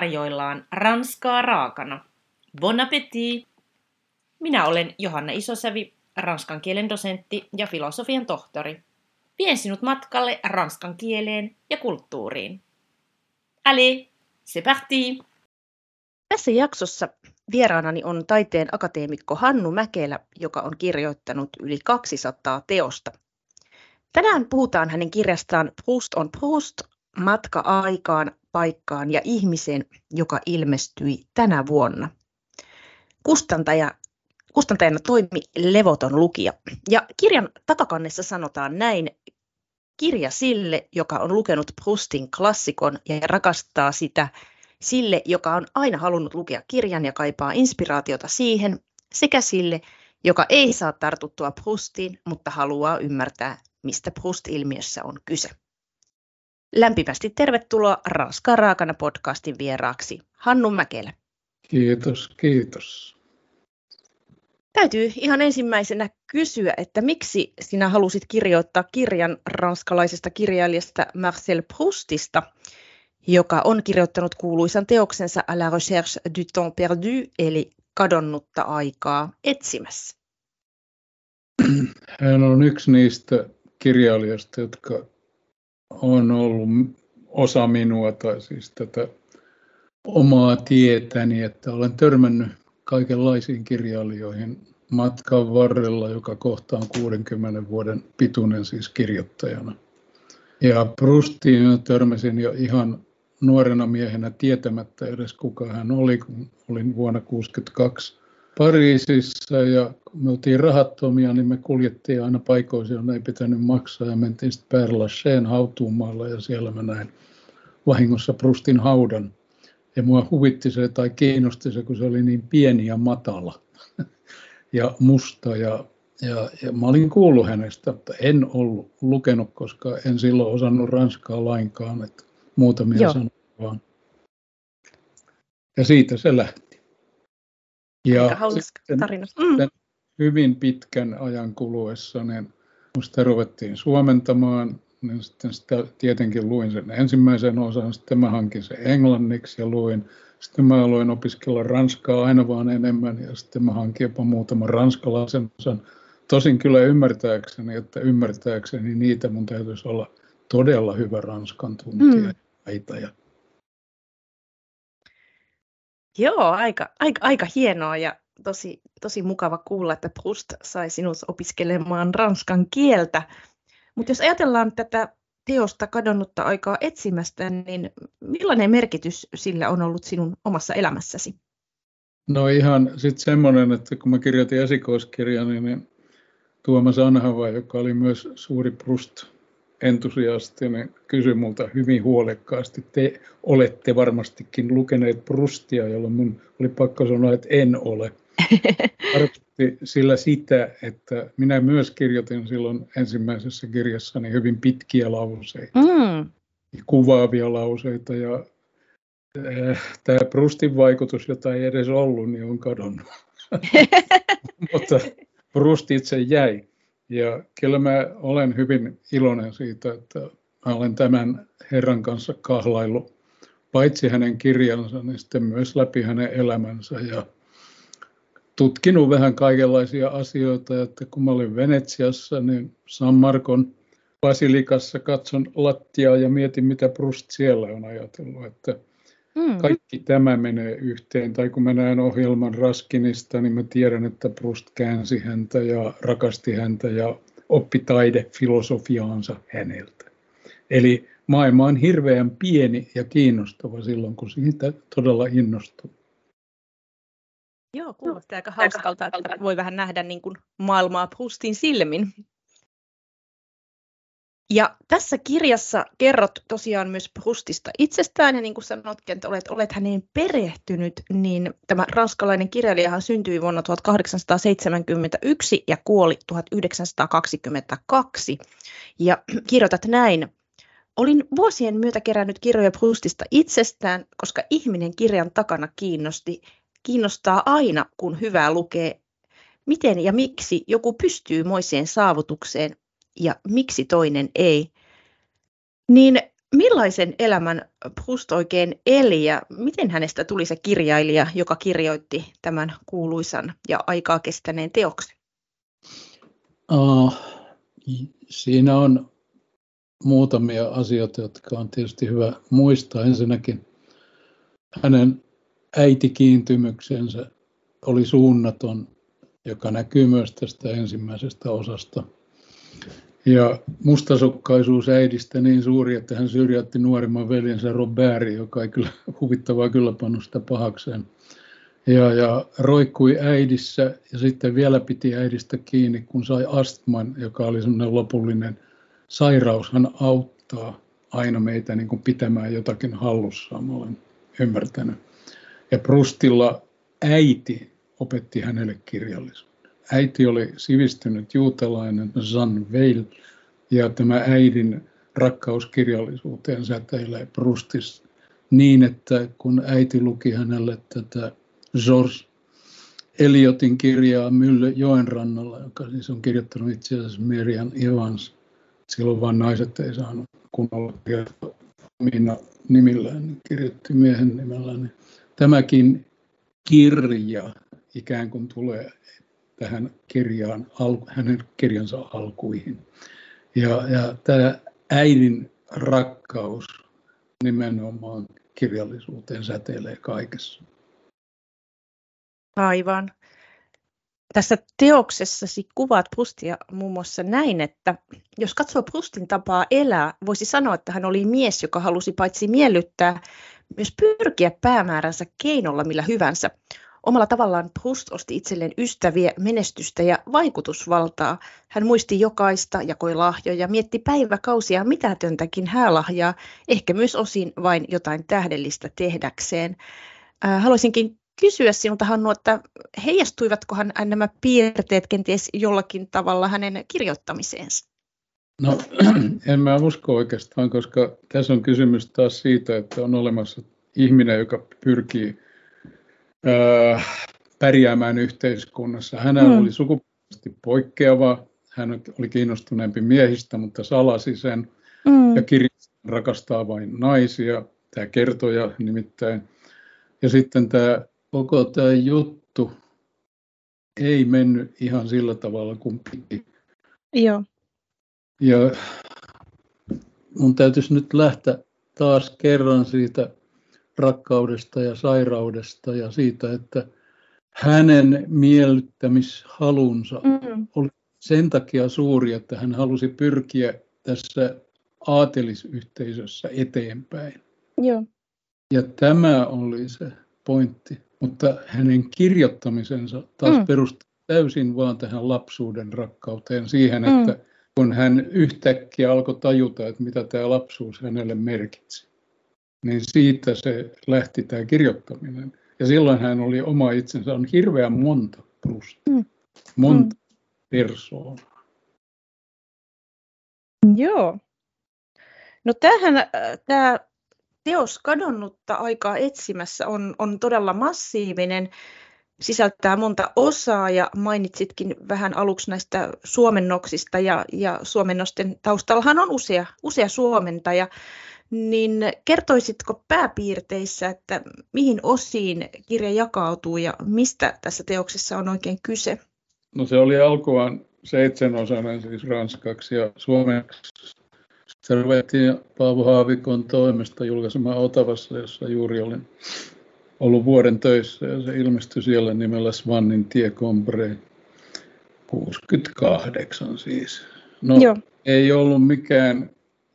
tarjoillaan ranskaa raakana. Bon appétit! Minä olen Johanna Isosävi, ranskan kielen dosentti ja filosofian tohtori. Vien sinut matkalle ranskan kieleen ja kulttuuriin. Allez, c'est parti! Tässä jaksossa vieraanani on taiteen akateemikko Hannu Mäkelä, joka on kirjoittanut yli 200 teosta. Tänään puhutaan hänen kirjastaan Proust on Proust, matka aikaan, paikkaan ja ihmiseen, joka ilmestyi tänä vuonna. Kustantaja, kustantajana toimi Levoton lukija. Ja kirjan takakannessa sanotaan näin, kirja sille, joka on lukenut Proustin klassikon ja rakastaa sitä, sille, joka on aina halunnut lukea kirjan ja kaipaa inspiraatiota siihen, sekä sille, joka ei saa tartuttua Proustiin, mutta haluaa ymmärtää, mistä Proust-ilmiössä on kyse. Lämpimästi tervetuloa Ranskaa raakana podcastin vieraaksi Hannu Mäkelä. Kiitos, kiitos. Täytyy ihan ensimmäisenä kysyä, että miksi sinä halusit kirjoittaa kirjan ranskalaisesta kirjailijasta Marcel Proustista, joka on kirjoittanut kuuluisan teoksensa À la recherche du temps perdu, eli kadonnutta aikaa etsimässä. Hän on yksi niistä kirjailijoista, jotka on ollut osa minua tai siis tätä omaa tietäni, että olen törmännyt kaikenlaisiin kirjailijoihin matkan varrella, joka kohta on 60 vuoden pituinen siis kirjoittajana. Ja Prustiin törmäsin jo ihan nuorena miehenä tietämättä edes kuka hän oli, kun olin vuonna 1962 Pariisissa ja kun me oltiin rahattomia, niin me kuljettiin aina paikoissa, jonne ei pitänyt maksaa ja mentiin sitten Père Lachaine hautuumaalla ja siellä mä näin vahingossa Prustin haudan. Ja mua huvitti se tai kiinnosti se, kun se oli niin pieni ja matala ja musta ja, ja, ja mä olin kuullut hänestä, mutta en ollut lukenut, koska en silloin osannut ranskaa lainkaan, että muutamia Joo. sanoja vaan. Ja siitä se lähti. Ja tarina. Mm. hyvin pitkän ajan kuluessa niin musta ruvettiin suomentamaan, niin sitten sitä tietenkin luin sen ensimmäisen osan, sitten mä hankin sen englanniksi ja luin. Sitten mä aloin opiskella ranskaa aina vaan enemmän ja sitten mä hankin jopa muutaman ranskalaisen osan. Tosin kyllä ymmärtääkseni, että ymmärtääkseni niitä mun täytyisi olla todella hyvä ranskan tuntija mm. ja Joo, aika, aika, aika hienoa ja tosi, tosi mukava kuulla, että Proust sai sinut opiskelemaan ranskan kieltä. Mutta jos ajatellaan tätä teosta kadonnutta aikaa etsimästä, niin millainen merkitys sillä on ollut sinun omassa elämässäsi? No ihan sitten semmoinen, että kun mä kirjoitin esikoiskirjani, niin Tuomas Anhava, joka oli myös suuri Proust entusiastinen kysyi multa hyvin huolekkaasti. Te olette varmastikin lukeneet Prustia, jolloin mun oli pakko sanoa, että en ole. Tarkoitti sillä sitä, että minä myös kirjoitin silloin ensimmäisessä kirjassani hyvin pitkiä lauseita, mm. kuvaavia lauseita ja äh, tämä Prustin vaikutus, jota ei edes ollut, niin on kadonnut. Mutta Prust itse jäi. Ja kyllä mä olen hyvin iloinen siitä, että mä olen tämän herran kanssa kahlaillut paitsi hänen kirjansa, niin sitten myös läpi hänen elämänsä ja tutkinut vähän kaikenlaisia asioita, että kun mä olin Venetsiassa, niin San Markon basilikassa katson lattiaa ja mietin, mitä Proust siellä on ajatellut, että mm. kaikki tämä menee yhteen. Tai kun mä näen ohjelman Raskinista, niin mä tiedän, että Proust käänsi häntä ja rakasti häntä ja oppi taidefilosofiaansa häneltä. Eli maailma on hirveän pieni ja kiinnostava silloin, kun siitä todella innostuu. Joo, kuulostaa aika hauskalta, että voi vähän nähdä niin kuin maailmaa Proustin silmin. Ja tässä kirjassa kerrot tosiaan myös Proustista itsestään, ja niin kuin sanotkin, että olet, olet häneen perehtynyt, niin tämä ranskalainen kirjailijahan syntyi vuonna 1871 ja kuoli 1922. Ja kirjoitat näin, Olin vuosien myötä kerännyt kirjoja Proustista itsestään, koska ihminen kirjan takana kiinnosti, kiinnostaa aina, kun hyvää lukee, miten ja miksi joku pystyy moiseen saavutukseen, ja miksi toinen ei, niin millaisen elämän Proust oikein eli ja miten hänestä tuli se kirjailija, joka kirjoitti tämän kuuluisan ja aikaa kestäneen teoksen? Uh, siinä on muutamia asioita, jotka on tietysti hyvä muistaa. Ensinnäkin hänen äitikiintymyksensä oli suunnaton, joka näkyy myös tästä ensimmäisestä osasta. Ja mustasukkaisuus äidistä niin suuri, että hän syrjäytti nuorimman veljensä Robertin, joka ei kyllä huvittavaa kyllä pannut sitä pahakseen. Ja, ja roikkui äidissä ja sitten vielä piti äidistä kiinni, kun sai astman, joka oli semmoinen lopullinen sairaus. Hän auttaa aina meitä niin kuin pitämään jotakin hallussaan, mä olen ymmärtänyt. Ja Prustilla äiti opetti hänelle kirjallisuuden. Äiti oli sivistynyt juutalainen Jean Veil, ja tämä äidin rakkaus kirjallisuuteen säteilee Prustissa niin, että kun äiti luki hänelle tätä George Eliotin kirjaa Mylle joen rannalla, joka siis on kirjoittanut itse asiassa Merian Evans. Silloin vain naiset ei saanut kunnolla kirjoittaa nimillään, niin kirjoitti miehen nimellä. Niin tämäkin kirja ikään kuin tulee tähän kirjaan, hänen kirjansa alkuihin. Ja, ja tämä äidin rakkaus nimenomaan kirjallisuuteen säteilee kaikessa. Aivan. Tässä teoksessasi kuvaat Prustia muun muassa näin, että jos katsoo Prustin tapaa elää, voisi sanoa, että hän oli mies, joka halusi paitsi miellyttää, myös pyrkiä päämääränsä keinolla millä hyvänsä. Omalla tavallaan Proust osti itselleen ystäviä, menestystä ja vaikutusvaltaa. Hän muisti jokaista, jakoi lahjoja, mietti päiväkausia mitätöntäkin häälahjaa, ehkä myös osin vain jotain tähdellistä tehdäkseen. Äh, haluaisinkin kysyä sinulta, Hannu, että heijastuivatkohan nämä piirteet kenties jollakin tavalla hänen kirjoittamiseensa? No, en mä usko oikeastaan, koska tässä on kysymys taas siitä, että on olemassa ihminen, joka pyrkii pärjäämään yhteiskunnassa. Hänellä hmm. oli sukupuolisesti poikkeava, hän oli kiinnostuneempi miehistä, mutta salasi sen. Hmm. Ja kirja rakastaa vain naisia, tämä kertoja nimittäin. Ja sitten tämä koko tämä juttu ei mennyt ihan sillä tavalla kuin piti. Joo. Ja mun täytyisi nyt lähteä taas kerran siitä rakkaudesta ja sairaudesta ja siitä, että hänen miellyttämishalunsa mm. oli sen takia suuri, että hän halusi pyrkiä tässä aatelisyhteisössä eteenpäin. Joo. Ja tämä oli se pointti. Mutta hänen kirjoittamisensa taas mm. perustuu täysin vaan tähän lapsuuden rakkauteen, siihen, mm. että kun hän yhtäkkiä alkoi tajuta, että mitä tämä lapsuus hänelle merkitsi, niin siitä se lähti tämä kirjoittaminen. Ja silloin hän oli oma itsensä, on hirveän monta Proustia, mm. monta mm. persoonaa. Joo. No tämähän, äh, tämä teos kadonnutta aikaa etsimässä on, on todella massiivinen, sisältää monta osaa ja mainitsitkin vähän aluksi näistä suomennoksista ja, ja suomennosten taustallahan on usea, usea suomentaja. Niin kertoisitko pääpiirteissä, että mihin osiin kirja jakautuu ja mistä tässä teoksessa on oikein kyse? No se oli alkuaan seitsemänosainen siis ranskaksi ja suomeksi se ruvettiin Paavo Haavikon toimesta julkaisemaan Otavassa, jossa juuri olin ollut vuoden töissä ja se ilmestyi siellä nimellä Svannin tie Combre 68 siis. No Joo. ei ollut mikään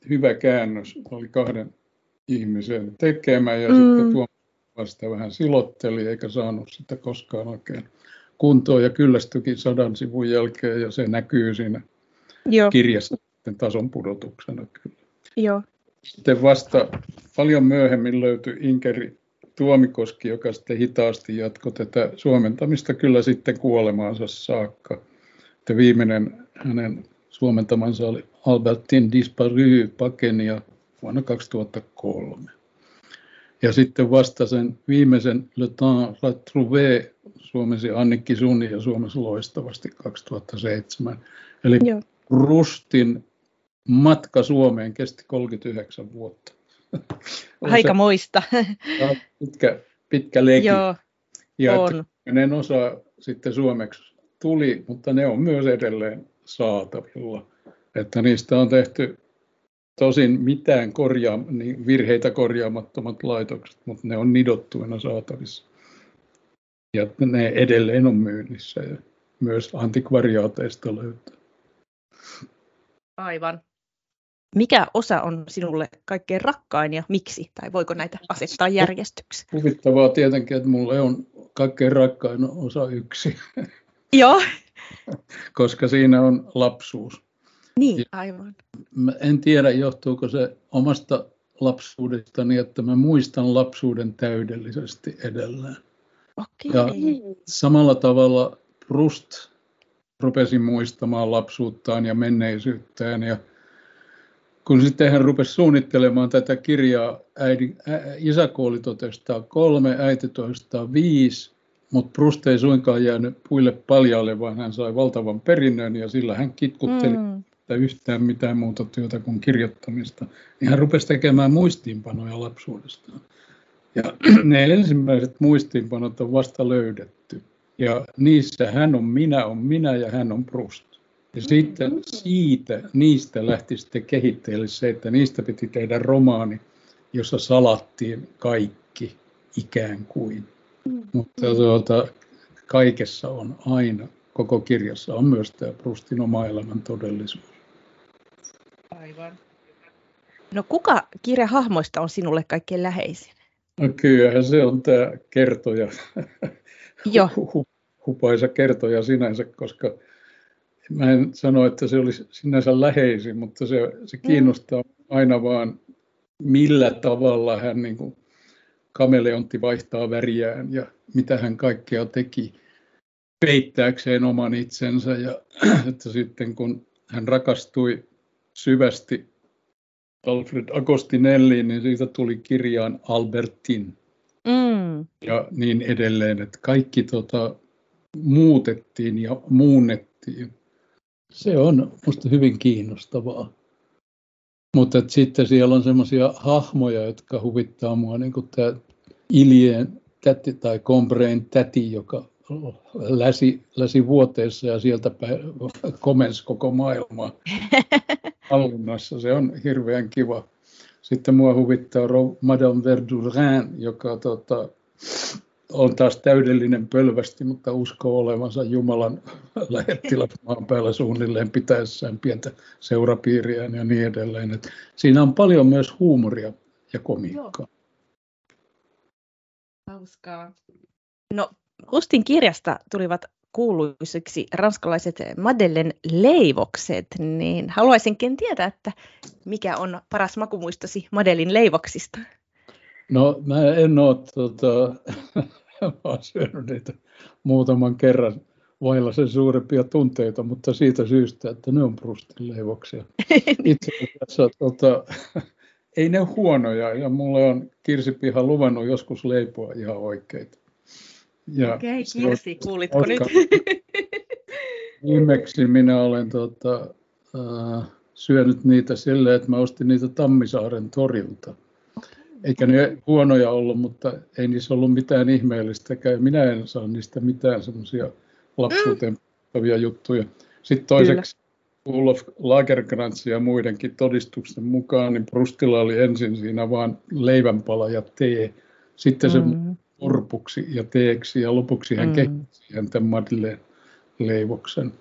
hyvä käännös, oli kahden ihmisen tekemä ja mm. sitten tuo vasta vähän silotteli eikä saanut sitä koskaan oikein kuntoon ja kyllästyikin sadan sivun jälkeen ja se näkyy siinä Joo. kirjassa tason pudotuksena kyllä. Joo. Sitten vasta paljon myöhemmin löytyi Inkeri Tuomikoski, joka sitten hitaasti jatkoi tätä suomentamista kyllä sitten kuolemaansa saakka. Että viimeinen hänen suomentamansa oli Albertin Disparu Pakenia vuonna 2003. Ja sitten vasta sen viimeisen Le Temps Retrouvé suomesi Annikki Sunni ja suomessa loistavasti 2007. Eli Joo. Rustin matka Suomeen kesti 39 vuotta. Aika muista. Pitkä, pitkä leki. Joo, ja on. osa sitten suomeksi tuli, mutta ne on myös edelleen saatavilla. Että niistä on tehty tosin mitään korjaa, niin virheitä korjaamattomat laitokset, mutta ne on nidottuina saatavissa. Ja ne edelleen on myynnissä ja myös antikvariaateista löytyy. Aivan. Mikä osa on sinulle kaikkein rakkain ja miksi? Tai voiko näitä asettaa järjestykseen? Huvittavaa tietenkin, että mulle on kaikkein rakkain osa yksi, Joo. koska siinä on lapsuus. Niin, aivan. Mä en tiedä, johtuuko se omasta lapsuudestani, että mä muistan lapsuuden täydellisesti edelleen. Okei. Ja samalla tavalla Proust rupesi muistamaan lapsuuttaan ja menneisyyttään. Ja kun sitten hän rupesi suunnittelemaan tätä kirjaa, äidin, ä, isä kuoli 1903, äiti 1905, mutta Proust ei suinkaan jäänyt puille paljalle, vaan hän sai valtavan perinnön ja sillä hän kitkutteli Mm. yhtään mitään muuta työtä kuin kirjoittamista, niin hän rupesi tekemään muistiinpanoja lapsuudestaan. Ja ne ensimmäiset muistiinpanot on vasta löydetty. Ja niissä hän on minä, on minä ja hän on Proust. Ja sitten siitä, niistä lähti sitten kehitteelle se, että niistä piti tehdä romaani, jossa salattiin kaikki ikään kuin. Mutta tuota, kaikessa on aina, koko kirjassa on myös tämä Proustin oma elämän todellisuus. Aivan. No kuka kirjahahmoista on sinulle kaikkein läheisin? No kyllähän se on tämä kertoja, Joo. hu- hupaisa kertoja sinänsä, koska mä en sano, että se olisi sinänsä läheisin, mutta se, se kiinnostaa aina vaan, millä tavalla hän niin kuin kameleontti vaihtaa väriään ja mitä hän kaikkea teki peittääkseen oman itsensä. Ja että sitten kun hän rakastui syvästi Alfred Agostinelliin, niin siitä tuli kirjaan Albertin Mm. ja niin edelleen, että kaikki tota, muutettiin ja muunnettiin. Se on minusta hyvin kiinnostavaa. Mutta sitten siellä on semmoisia hahmoja, jotka huvittaa mua, niin kuin tämä Ilien täti tai Combrain täti, joka läsi, läsi vuoteessa ja sieltä komensi koko maailmaa hallinnassa. Se on hirveän kiva. Sitten mua huvittaa Madame Verdurin, joka tota, on taas täydellinen pölvästi, mutta uskoo olevansa Jumalan lähettiläs maan päällä suunnilleen pitäessään pientä seurapiiriään ja niin edelleen. Et siinä on paljon myös huumoria ja komiikkaa. Hauskaa. No, Hustin kirjasta tulivat kuuluisiksi ranskalaiset Madellen leivokset, niin haluaisinkin tietää, että mikä on paras makumuistosi Madelin leivoksista? No mä en ole tota, vaan syönyt niitä muutaman kerran vailla sen suurempia tunteita, mutta siitä syystä, että ne on Proustin leivoksia. Itse asiassa tota, ei ne huonoja ja mulle on Kirsipiha luvannut joskus leipoa ihan oikeita. Ja Okei, on Kirsi, kuulitko nyt? Viimeksi minä olen tota, äh, syönyt niitä silleen, että mä ostin niitä Tammisaaren torilta. Eikä ne huonoja ollut, mutta ei niissä ollut mitään ihmeellistäkään. Minä en saa niistä mitään semmoisia lapsuuteen puhuttavia juttuja. Sitten toiseksi Ulof Lagerkrantz ja muidenkin todistuksen mukaan, niin Prustilla oli ensin siinä vaan leivänpala ja tee. Sitten se Mm. urpuksi ja teeksi ja lopuksi hän Mm. kehitti siihen tämän Madeleine leivoksen.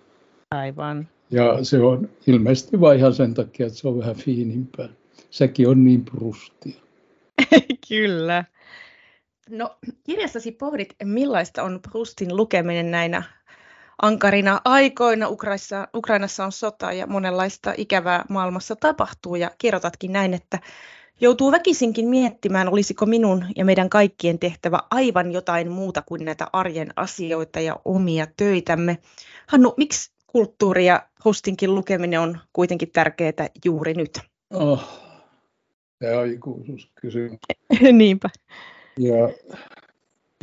Aivan. Ja se on ilmeisesti vain ihan sen takia, että se on vähän fiinimpää. Sekin on niin Prustia. Kyllä. No, kirjassasi pohdit, millaista on Proustin lukeminen näinä ankarina aikoina. Ukrainassa, Ukrainassa on sota ja monenlaista ikävää maailmassa tapahtuu ja kirjoitatkin näin, että joutuu väkisinkin miettimään, olisiko minun ja meidän kaikkien tehtävä aivan jotain muuta kuin näitä arjen asioita ja omia töitämme. Hannu, miksi kulttuuri ja Proustinkin lukeminen on kuitenkin tärkeää juuri nyt? Oh, tämä on ikuisuuskysymys. Niinpä. Ja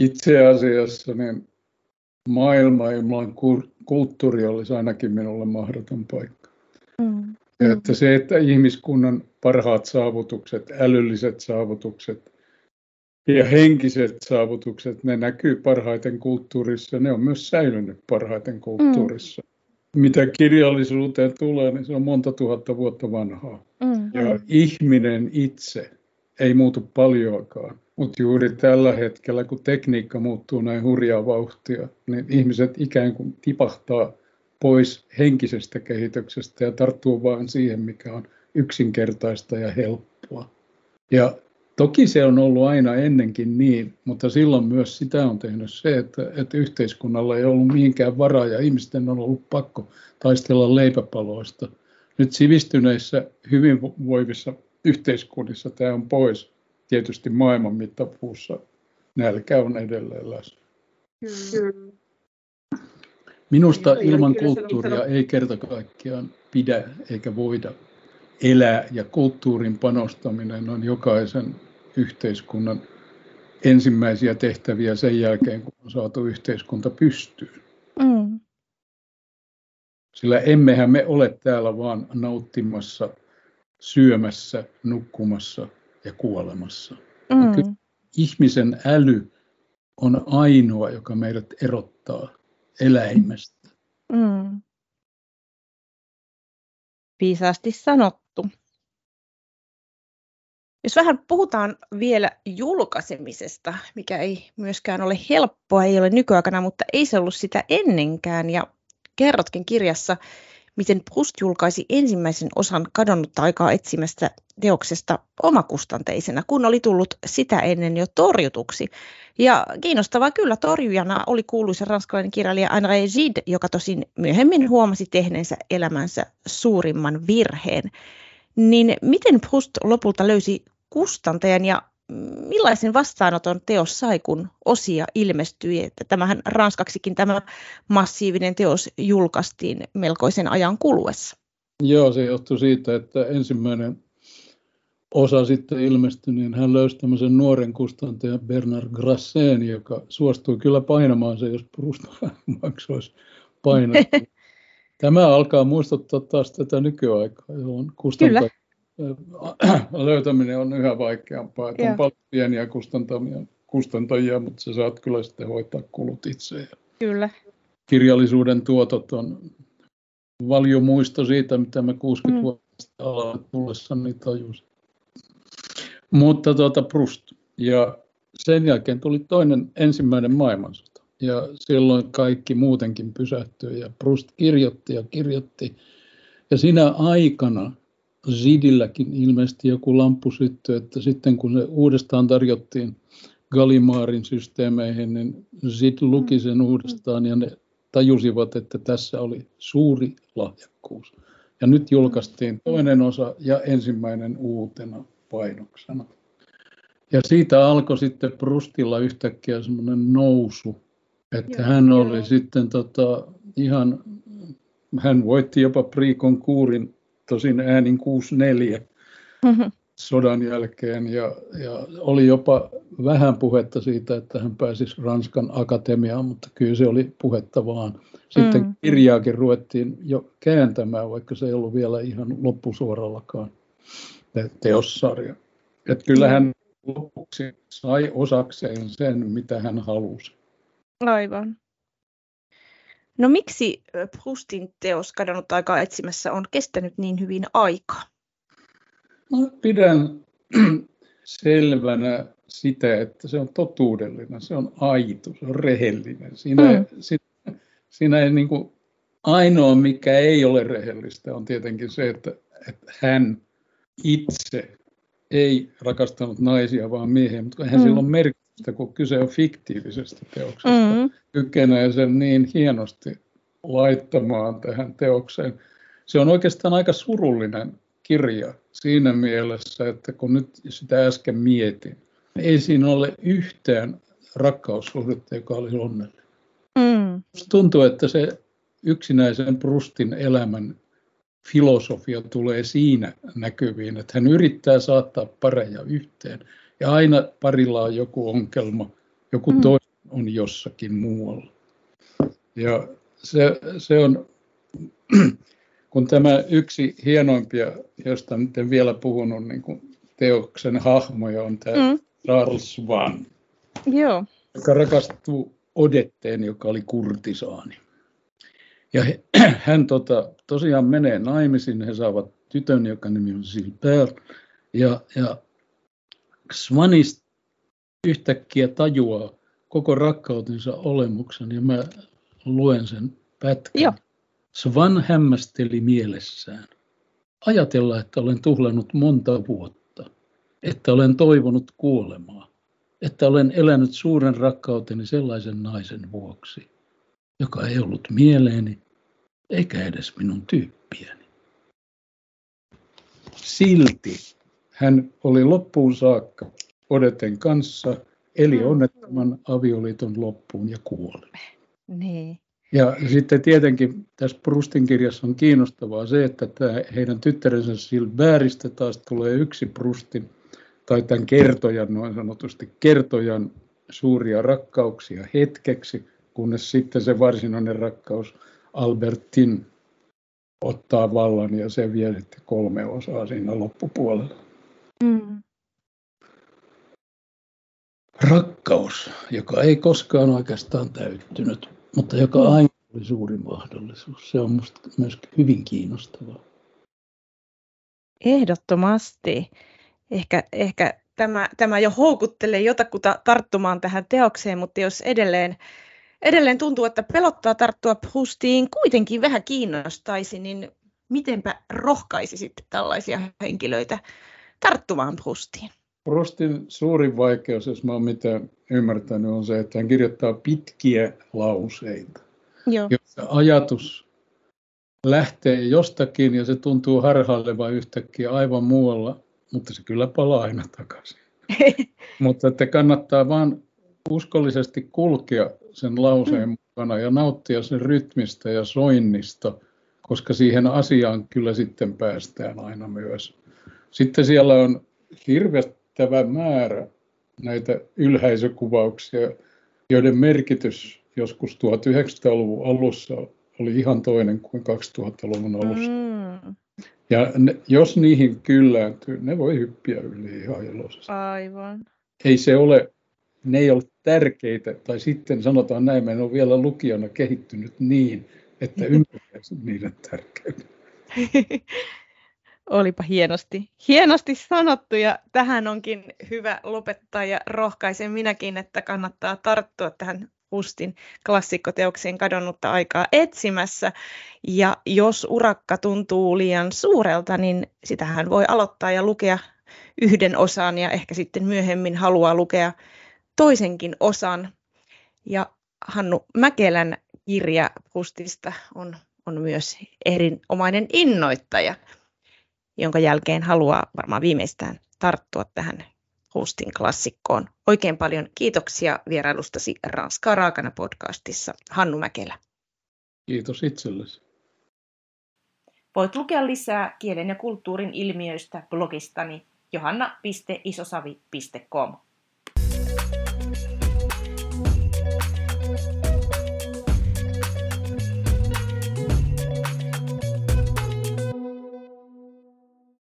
itse asiassa niin maailma ilman ku- kulttuuri olisi ainakin minulle mahdoton paikka. Mm. Mm. Että se, että ihmiskunnan parhaat saavutukset, älylliset saavutukset ja henkiset saavutukset, ne näkyy parhaiten kulttuurissa. Ne on myös säilynyt parhaiten kulttuurissa. Mitä kirjallisuuteen tulee, niin se on monta tuhatta vuotta vanhaa. Mm. Ja ihminen itse ei muutu paljoakaan. Mutta juuri tällä hetkellä, kun tekniikka muuttuu näin hurjaa vauhtia, niin ihmiset ikään kuin tipahtaa pois henkisestä kehityksestä ja tarttuu vain siihen, mikä on yksinkertaista ja helppoa. Ja toki se on ollut aina ennenkin niin, mutta silloin myös sitä on tehnyt se, että, että yhteiskunnalla ei ollut mihinkään varaa ja ihmisten on ollut pakko taistella leipäpaloista. Nyt sivistyneissä hyvinvoivissa yhteiskunnissa tämä on pois. Tietysti maailman mittapuussa nälkä on edelleen läsnä. Hmm. Minusta ilman kulttuuria ei kerta kaikkiaan pidä eikä voida elää ja kulttuurin panostaminen on jokaisen yhteiskunnan ensimmäisiä tehtäviä sen jälkeen, kun on saatu yhteiskunta pystyyn. Mm. Sillä emmehän me ole täällä vaan nauttimassa, syömässä, nukkumassa ja kuolemassa. Mm. ihmisen äly on ainoa, joka meidät erottaa eläimestä. Mm. Viisaasti sanottu. Jos vähän puhutaan vielä julkaisemisesta, mikä ei myöskään ole helppoa, ei ole nykyaikana, mutta ei se ollut sitä ennenkään. Ja kerrotkin kirjassa, miten Proust julkaisi ensimmäisen osan kadonnutta aikaa etsimästä teoksesta omakustanteisena, kun oli tullut sitä ennen jo torjutuksi. Ja kiinnostavaa kyllä, torjujana oli kuuluisa ranskalainen kirjailija André Gide, joka tosin myöhemmin huomasi tehneensä elämänsä suurimman virheen. Niin miten Proust lopulta löysi kustantajan ja millaisen vastaanoton teos sai, kun osia ilmestyi? Että tämähän ranskaksikin tämä massiivinen teos julkaistiin melkoisen ajan kuluessa. Joo, se johtui siitä, että ensimmäinen osa sitten ilmestyi, niin hän löysi tämmöisen nuoren kustantajan Bernard Grassen, joka suostui kyllä painamaan se, jos Proust maksoisi painettu. Tämä alkaa muistuttaa taas tätä nykyaikaa, jolloin kustantaja löytäminen on yhä vaikeampaa. Että on paljon pieniä kustantajia, kustantajia, mutta sä saat kyllä sitten hoitaa kulut itse. Kyllä. Kirjallisuuden tuotot on muisto siitä, mitä me 60 mm. vuotta alalle tullessa niin tajusin. Mutta tuota Prust. Ja sen jälkeen tuli toinen ensimmäinen maailmansota. Ja silloin kaikki muutenkin pysähtyi ja Prust kirjoitti ja kirjoitti. Ja siinä aikana Zidilläkin ilmeisesti joku lamppusyttö, että sitten kun se uudestaan tarjottiin Galimaarin systeemeihin, niin Zid luki sen mm. uudestaan ja ne tajusivat, että tässä oli suuri lahjakkuus. Ja nyt julkaistiin toinen osa ja ensimmäinen uutena painoksena. Ja siitä alkoi sitten Prustilla yhtäkkiä semmoinen nousu, että joo, hän oli joo. sitten tota, ihan, hän voitti jopa Priikon kuurin tosin äänin 6-4 mm-hmm. sodan jälkeen ja, ja oli jopa vähän puhetta siitä, että hän pääsisi Ranskan akatemiaan, mutta kyllä se oli puhetta vaan. Sitten mm. kirjaakin ruvettiin jo kääntämään, vaikka se ei ollut vielä ihan loppusuorallakaan teossarja. Että kyllä hän lopuksi sai osakseen sen, mitä hän halusi. Aivan. No miksi Proustin teos Kadonnut aikaa etsimässä on kestänyt niin hyvin aikaa? Mä pidän selvänä sitä, että se on totuudellinen, se on aito, se on rehellinen. Siinä, mm. siinä, siinä ei niin kuin, ainoa, mikä ei ole rehellistä, on tietenkin se, että, että hän itse ei rakastanut naisia, vaan miehiä, mutta eihän mm. sillä ole merkitystä, kun kyse on fiktiivisestä teoksesta. Mm. Kykenee sen niin hienosti laittamaan tähän teokseen. Se on oikeastaan aika surullinen kirja siinä mielessä, että kun nyt sitä äsken mietin, ei siinä ole yhtään rakkaussuhdetta, joka olisi onnellinen. Mm. Tuntuu, että se yksinäisen Prustin elämän filosofia tulee siinä näkyviin, että hän yrittää saattaa pareja yhteen ja aina parilla on joku ongelma, joku mm. toinen on jossakin muualla. Ja se, se on kun tämä yksi hienoimpia, josta nyt en vielä puhunut, niin kuin teoksen hahmoja on tämä mm. Charles Swan, Joo. joka rakastuu Odetteen, joka oli kurtisaani. Ja he, hän tota, tosiaan menee naimisiin, he saavat tytön, joka nimi on Silbert, ja, ja Swanist yhtäkkiä tajuaa koko rakkautensa olemuksen, ja mä luen sen pätkän. Joo. Svan hämmästeli mielessään. Ajatella, että olen tuhlannut monta vuotta, että olen toivonut kuolemaa, että olen elänyt suuren rakkauteni sellaisen naisen vuoksi, joka ei ollut mieleeni eikä edes minun tyyppiäni. Silti hän oli loppuun saakka Odeten kanssa, eli mm. onnettoman avioliiton loppuun ja kuoli. Niin. Ja sitten tietenkin tässä Prustin kirjassa on kiinnostavaa se, että tämä heidän tyttärensä Silberistä taas tulee yksi Prustin, tai tämän kertojan, noin sanotusti kertojan suuria rakkauksia hetkeksi, kunnes sitten se varsinainen rakkaus Albertin ottaa vallan ja se vie sitten kolme osaa siinä loppupuolella. Mm. Rakkaus, joka ei koskaan oikeastaan täyttynyt, mutta joka mm. aina oli suuri mahdollisuus. Se on minusta myös hyvin kiinnostavaa. Ehdottomasti. Ehkä, ehkä tämä, tämä jo houkuttelee jotakuta tarttumaan tähän teokseen, mutta jos edelleen, edelleen tuntuu, että pelottaa tarttua Proustiin, kuitenkin vähän kiinnostaisi, niin mitenpä rohkaisisit tällaisia henkilöitä tarttumaan Proustiin? Proustin suurin vaikeus, jos mä oon mitään ymmärtänyt, on se, että hän kirjoittaa pitkiä lauseita. Joo. Jossa ajatus lähtee jostakin ja se tuntuu harhailevan yhtäkkiä aivan muualla, mutta se kyllä palaa aina takaisin. mutta että kannattaa vaan uskollisesti kulkea sen lauseen mm. mukana ja nauttia sen rytmistä ja soinnista, koska siihen asiaan kyllä sitten päästään aina myös. Sitten siellä on hirvettävä määrä näitä ylhäisökuvauksia, joiden merkitys joskus 1900-luvun alussa oli ihan toinen kuin 2000-luvun alussa. Mm. Ja ne, jos niihin kyllääntyy, ne voi hyppiä yli ihan iloisesti. Aivan. Ei se ole, ne ei ole tärkeitä, tai sitten sanotaan näin, mä en ole vielä lukijana kehittynyt niin, että ymmärtäisin niiden tärkeyden. Olipa hienosti, hienosti sanottu ja tähän onkin hyvä lopettaa ja rohkaisen minäkin, että kannattaa tarttua tähän Hustin klassikkoteokseen kadonnutta aikaa etsimässä. Ja jos urakka tuntuu liian suurelta, niin sitähän voi aloittaa ja lukea yhden osan ja ehkä sitten myöhemmin haluaa lukea toisenkin osan. Ja Hannu Mäkelän kirja Hustista on, on myös erinomainen innoittaja jonka jälkeen haluaa varmaan viimeistään tarttua tähän hostin klassikkoon. Oikein paljon kiitoksia vierailustasi Ranskaa raakana podcastissa, Hannu Mäkelä. Kiitos itsellesi. Voit lukea lisää kielen ja kulttuurin ilmiöistä blogistani johanna.isosavi.com.